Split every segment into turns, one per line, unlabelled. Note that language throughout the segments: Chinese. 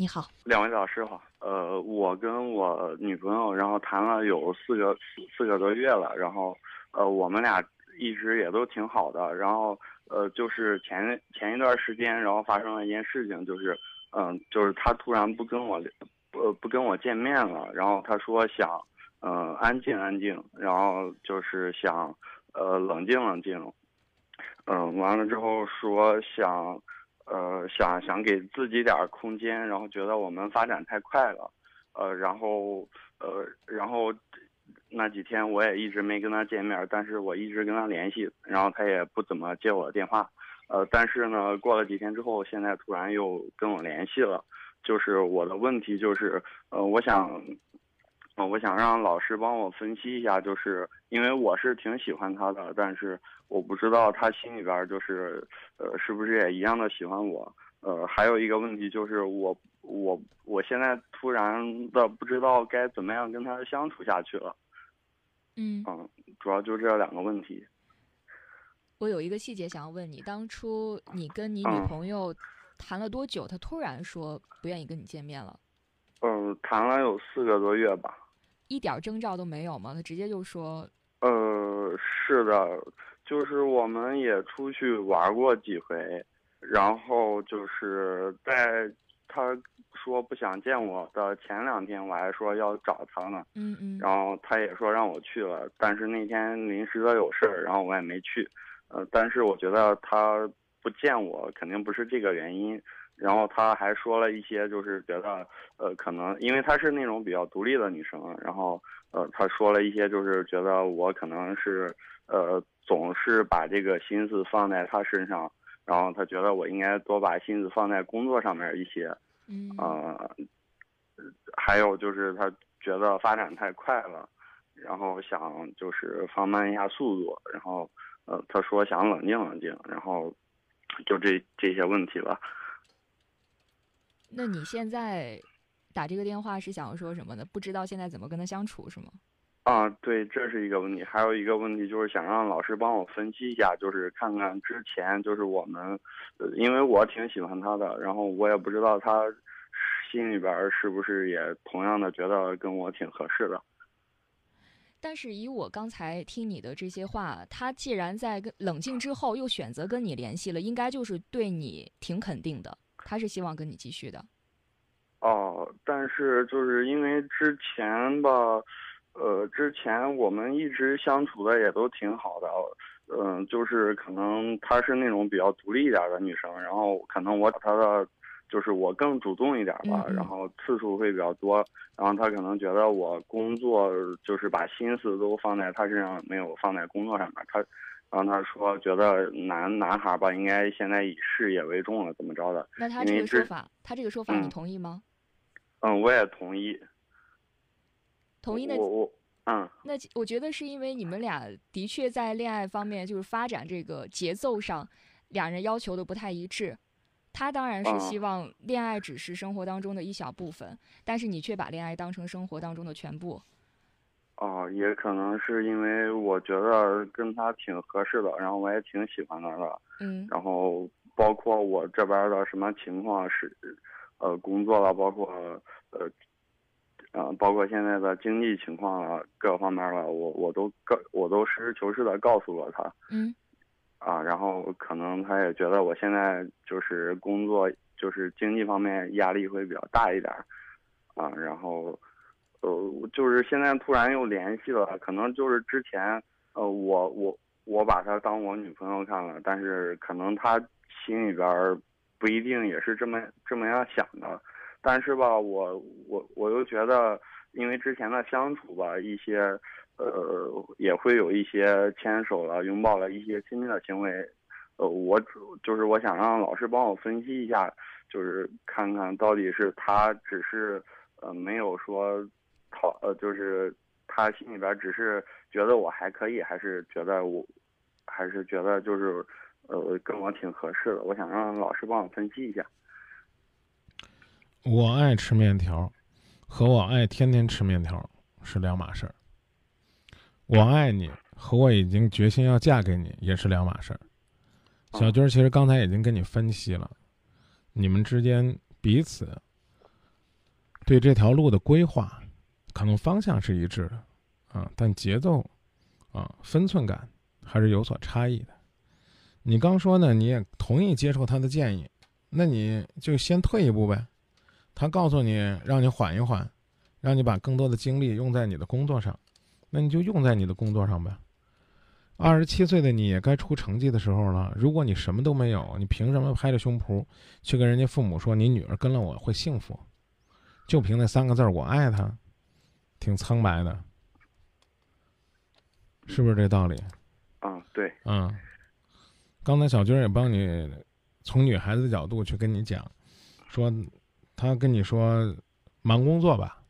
你好，
两位老师好。呃，我跟我女朋友，然后谈了有四个四个多月了，然后呃，我们俩一直也都挺好的。然后呃，就是前前一段时间，然后发生了一件事情，就是嗯，就是他突然不跟我不不跟我见面了，然后他说想嗯安静安静，然后就是想呃冷静冷静，嗯，完了之后说想。呃，想想给自己点空间，然后觉得我们发展太快了，呃，然后呃，然后那几天我也一直没跟他见面，但是我一直跟他联系，然后他也不怎么接我的电话，呃，但是呢，过了几天之后，现在突然又跟我联系了，就是我的问题就是，呃，我想，呃，我想让老师帮我分析一下，就是因为我是挺喜欢他的，但是。我不知道他心里边就是，呃，是不是也一样的喜欢我？呃，还有一个问题就是，我我我现在突然的不知道该怎么样跟他相处下去了。
嗯
嗯，主要就这两个问题。
我有一个细节想要问你，当初你跟你女朋友谈了多久？她突然说不愿意跟你见面了。
嗯，谈了有四个多月吧。
一点征兆都没有吗？他直接就说。
呃，是的。就是我们也出去玩过几回，然后就是在他说不想见我的前两天，我还说要找他呢。
嗯嗯。
然后他也说让我去了，但是那天临时的有事儿，然后我也没去。呃，但是我觉得他不见我肯定不是这个原因。然后他还说了一些，就是觉得呃可能因为她是那种比较独立的女生，然后呃他说了一些，就是觉得我可能是呃。总是把这个心思放在她身上，然后她觉得我应该多把心思放在工作上面一些，
嗯，
呃，还有就是他觉得发展太快了，然后想就是放慢一下速度，然后呃他说想冷静冷静，然后就这这些问题吧。
那你现在打这个电话是想要说什么呢？不知道现在怎么跟他相处是吗？
啊，对，这是一个问题。还有一个问题就是想让老师帮我分析一下，就是看看之前就是我们，呃，因为我挺喜欢他的，然后我也不知道他心里边是不是也同样的觉得跟我挺合适的。
但是以我刚才听你的这些话，他既然在跟冷静之后又选择跟你联系了，应该就是对你挺肯定的，他是希望跟你继续的。
哦，但是就是因为之前吧。呃，之前我们一直相处的也都挺好的，嗯，就是可能她是那种比较独立一点的女生，然后可能我找她的就是我更主动一点吧，然后次数会比较多，然后她可能觉得我工作就是把心思都放在她身上，没有放在工作上面，她，然后他说觉得男男孩吧应该现在以事业为重了，怎么着的？
那他这个说法，他这个说法你同意吗？
嗯，我也同意。
同意那，
我我嗯，
那我觉得是因为你们俩的确在恋爱方面就是发展这个节奏上，两人要求的不太一致。他当然是希望恋爱只是生活当中的一小部分，但是你却把恋爱当成生活当中的全部。
哦，也可能是因为我觉得跟他挺合适的，然后我也挺喜欢他的。
嗯。
然后包括我这边的什么情况是，呃，工作了，包括呃。呃，包括现在的经济情况啊，各方面了，我我都告，我都实事求是的告诉过他。
嗯。
啊，然后可能他也觉得我现在就是工作，就是经济方面压力会比较大一点。啊，然后，呃，就是现在突然又联系了，可能就是之前，呃，我我我把她当我女朋友看了，但是可能她心里边不一定也是这么这么样想的。但是吧，我我我又觉得，因为之前的相处吧，一些，呃，也会有一些牵手了、拥抱了一些亲密的行为，呃，我主就是我想让老师帮我分析一下，就是看看到底是他只是，呃，没有说，讨呃，就是他心里边只是觉得我还可以，还是觉得我，还是觉得就是，呃，跟我挺合适的。我想让老师帮我分析一下。
我爱吃面条，和我爱天天吃面条是两码事儿。我爱你和我已经决心要嫁给你也是两码事儿。小军其实刚才已经跟你分析了，你们之间彼此对这条路的规划，可能方向是一致的，啊，但节奏，啊，分寸感还是有所差异的。你刚说呢，你也同意接受他的建议，那你就先退一步呗。他告诉你让你缓一缓，让你把更多的精力用在你的工作上，那你就用在你的工作上呗。二十七岁的你也该出成绩的时候了。如果你什么都没有，你凭什么拍着胸脯去跟人家父母说你女儿跟了我会幸福？就凭那三个字儿“我爱她”，挺苍白的，是不是这道理？
嗯，对。
嗯，刚才小军也帮你从女孩子的角度去跟你讲，说。他跟你说忙工作吧，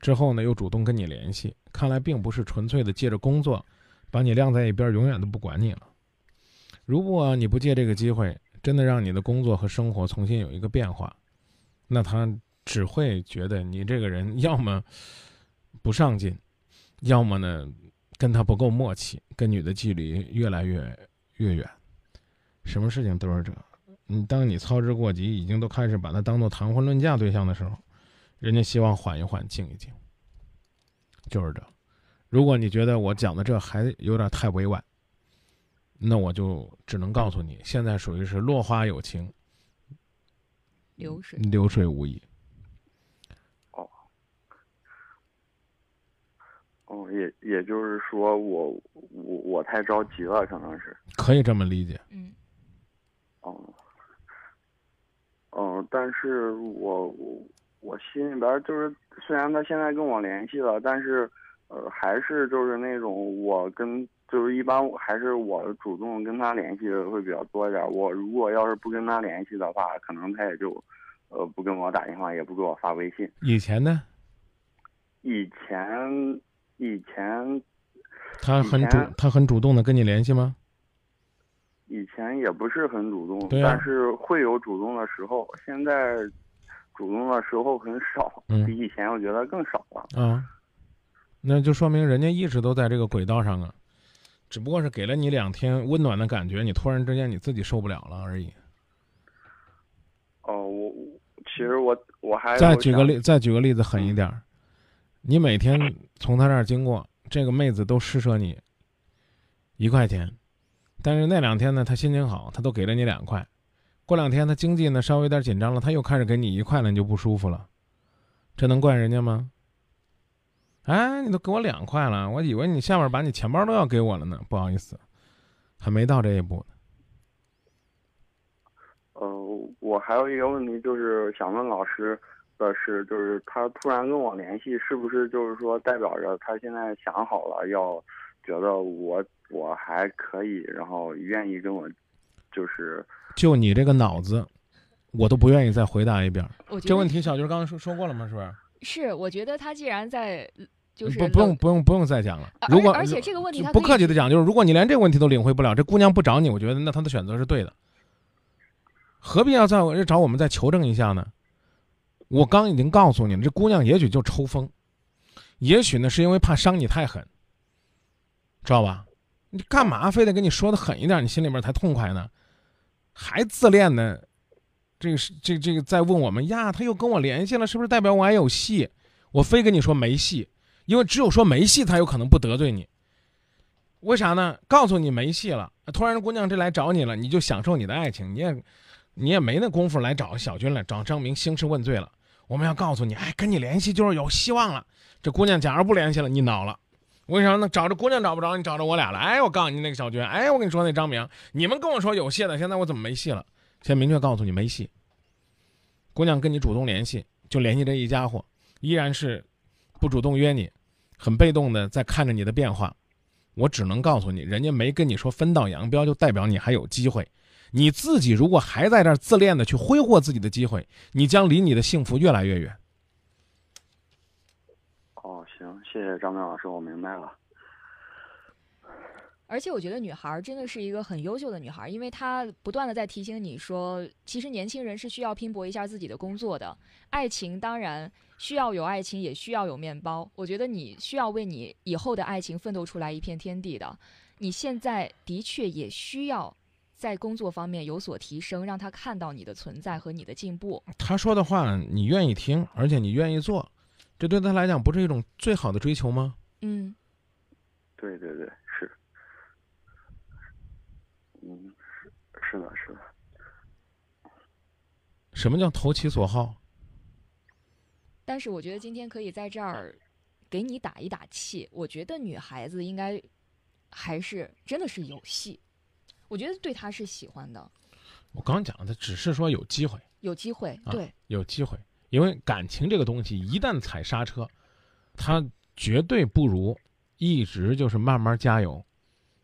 之后呢又主动跟你联系，看来并不是纯粹的借着工作把你晾在一边，永远都不管你了。如果你不借这个机会，真的让你的工作和生活重新有一个变化，那他只会觉得你这个人 要么不上进，要么呢跟他不够默契，跟女的距离越来越越远。什么事情都是这。你当你操之过急，已经都开始把他当做谈婚论嫁对象的时候，人家希望缓一缓，静一静。就是这。如果你觉得我讲的这还有点太委婉，那我就只能告诉你，现在属于是落花有情，
流水
流水无意。
哦，哦，也也就是说，我我我太着急了，可能是。
可以这么理解。
嗯。
哦。嗯，但是我我我心里边就是，虽然他现在跟我联系了，但是，呃，还是就是那种我跟就是一般还是我主动跟他联系的会比较多一点。我如果要是不跟他联系的话，可能他也就，呃，不跟我打电话，也不给我发微信。
以前呢？
以前以前，
他很主他很主动的跟你联系吗？
以前也不是很主动，
但
是会有主动的时候。现在主动的时候很少，比以前我觉得更少了。
啊，那就说明人家一直都在这个轨道上啊，只不过是给了你两天温暖的感觉，你突然之间你自己受不了了而已。
哦，我其实我我还
再举个例，再举个例子狠一点，你每天从他那儿经过，这个妹子都施舍你一块钱。但是那两天呢，他心情好，他都给了你两块。过两天他经济呢稍微有点紧张了，他又开始给你一块了，你就不舒服了。这能怪人家吗？哎，你都给我两块了，我以为你下面把你钱包都要给我了呢。不好意思，还没到这一步呢。
呃，我还有一个问题，就是想问老师的是，就是他突然跟我联系，是不是就是说代表着他现在想好了，要觉得我？我还可以，然后愿意跟我，就是
就你这个脑子，我都不愿意再回答一遍。
这
问题小军刚刚说说过了吗？是不是？
是，我觉得他既然在，就是
不不用不用不用再讲了。如果
而且这个问题他
不客气的讲，就是如果你连这个问题都领会不了，这姑娘不找你，我觉得那她的选择是对的。何必要再找我们再求证一下呢？我刚已经告诉你了，这姑娘也许就抽风，也许呢是因为怕伤你太狠，知道吧？你干嘛非得跟你说的狠一点，你心里面才痛快呢？还自恋呢？这个是这这个在问我们呀？他又跟我联系了，是不是代表我还有戏？我非跟你说没戏，因为只有说没戏才有可能不得罪你。为啥呢？告诉你没戏了，突然姑娘这来找你了，你就享受你的爱情，你也你也没那功夫来找小军了，找张明兴师问罪了。我们要告诉你，哎，跟你联系就是有希望了。这姑娘假如不联系了，你恼了。为啥呢？找着姑娘找不着，你找着我俩了。哎，我告诉你那个小娟，哎，我跟你说那张明，你们跟我说有戏的，现在我怎么没戏了？先明确告诉你没戏。姑娘跟你主动联系，就联系这一家伙，依然是不主动约你，很被动的在看着你的变化。我只能告诉你，人家没跟你说分道扬镳，就代表你还有机会。你自己如果还在这儿自恋的去挥霍自己的机会，你将离你的幸福越来越远。
哦行，谢谢张明老师，我明白了。
而且我觉得女孩真的是一个很优秀的女孩，因为她不断的在提醒你说，其实年轻人是需要拼搏一下自己的工作的。爱情当然需要有爱情，也需要有面包。我觉得你需要为你以后的爱情奋斗出来一片天地的。你现在的确也需要在工作方面有所提升，让他看到你的存在和你的进步。
他说的话你愿意听，而且你愿意做，这对他来讲不是一种最好的追求吗？
嗯，
对对对，是，嗯，是是的，是的。
什么叫投其所好？
但是我觉得今天可以在这儿给你打一打气。我觉得女孩子应该还是真的是有戏，我觉得对他是喜欢的，
我刚讲的只是说有机会，
有机会，
啊
对，
有机会，因为感情这个东西一旦踩刹车，他绝对不如一直就是慢慢加油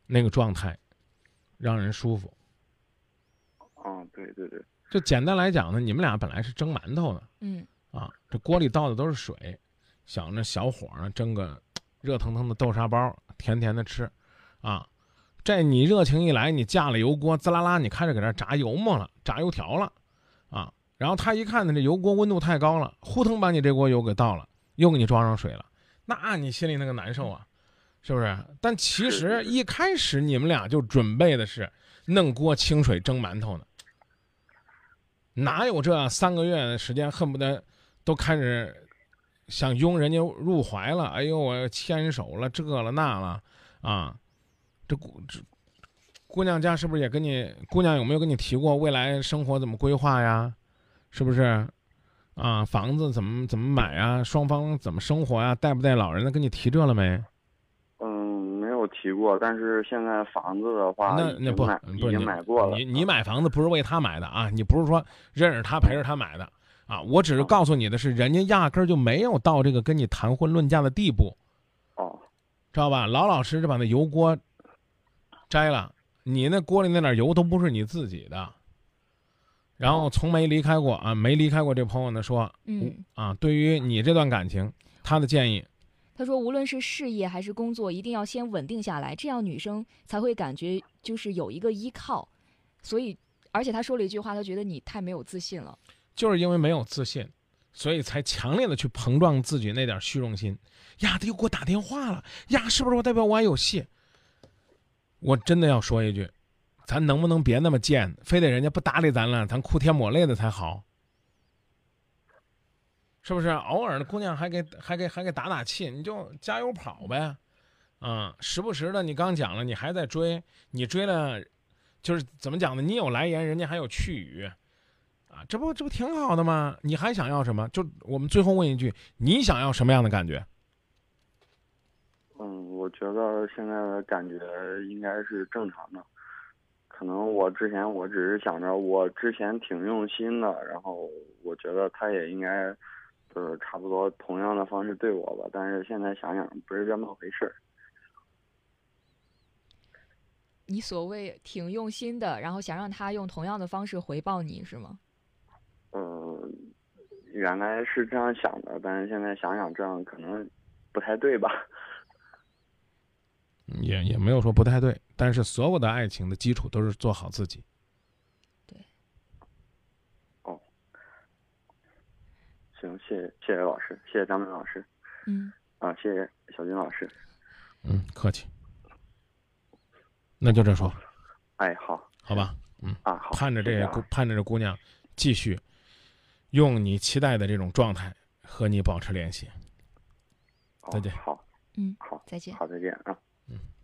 那个状态让人舒服。
啊，对对对，
就简单来讲呢，你们俩本来是蒸馒头的
嗯。
啊，这锅里倒的都是水，想着小火呢蒸个热腾腾的豆沙包，甜甜的吃，啊，这你热情一来，你架了油锅，滋啦啦，你开始搁这炸油沫了，炸油条了，啊，然后他一看呢，这油锅温度太高了，呼腾把你这锅油给倒了，又给你装上水了，那你心里那个难受啊，是不是？但其实一开始你们俩就准备的是弄锅清水蒸馒头呢。哪有这三个月的时间，恨不得都开始想拥人家入怀了？哎呦，我牵手了，这了那了啊！这姑这姑娘家是不是也跟你姑娘有没有跟你提过未来生活怎么规划呀？是不是啊？房子怎么怎么买啊？双方怎么生活呀？带不带老人的？跟你提这了没？
嗯，没有提过，但是现在房子的话
那那不
已经买过了。
你你买房子不是为他买的啊，你不是说认识他陪着他买的啊，我只是
哦
告诉你的是，人家压根儿就没有到这个跟你谈婚论嫁的地步，
哦，
知道吧？老老实实把那油锅摘了，你那锅里那点油都不是你自己的，然后从没离开过啊，没离开过。这朋友呢说
嗯，
啊，对于你这段感情，他的建议
他说无论是事业还是工作，一定要先稳定下来，这样女生才会感觉就是有一个依靠。所以，而且他说了一句话，他觉得你太没有自信了。
就是因为没有自信，所以才强烈的去膨胀自己那点虚荣心。呀，他又给我打电话了，呀，是不是我代表我还有戏？我真的要说一句，咱能不能别那么贱，非得人家不搭理咱了，咱哭天抹泪的才好？是不是？偶尔的姑娘还给还给还给打打气，你就加油跑呗，啊、时不时的你刚讲了，你还在追，你追了，就是怎么讲呢？你有来言，人家还有去语，啊，这不这不挺好的吗？你还想要什么？就我们最后问一句，你想要什么样的感觉？
嗯，觉得现在的感觉应该是正常的。可能我之前我只是想着我之前挺用心的，然后我觉得他也应该，就是，差不多同样的方式对我吧。但是现在想想不是这么回事儿。
你所谓挺用心的，然后想让他用同样的方式回报你，是吗？
嗯，原来是这样想的，但是现在想想这样可能不太对吧？
也也没有说不太对，但是所有的爱情的基础都是做好自己。对。
哦行，谢谢谢谢老师，谢谢张明老师
嗯，
啊，谢谢小军老师。
嗯，客气。那就这说，
哎，好
好吧？嗯，
啊，好，
盼着这姑盼着这姑娘继续用你期待的这种状态和你保持联系。再见
好，
嗯
好，
再见。
好，再见啊。
嗯。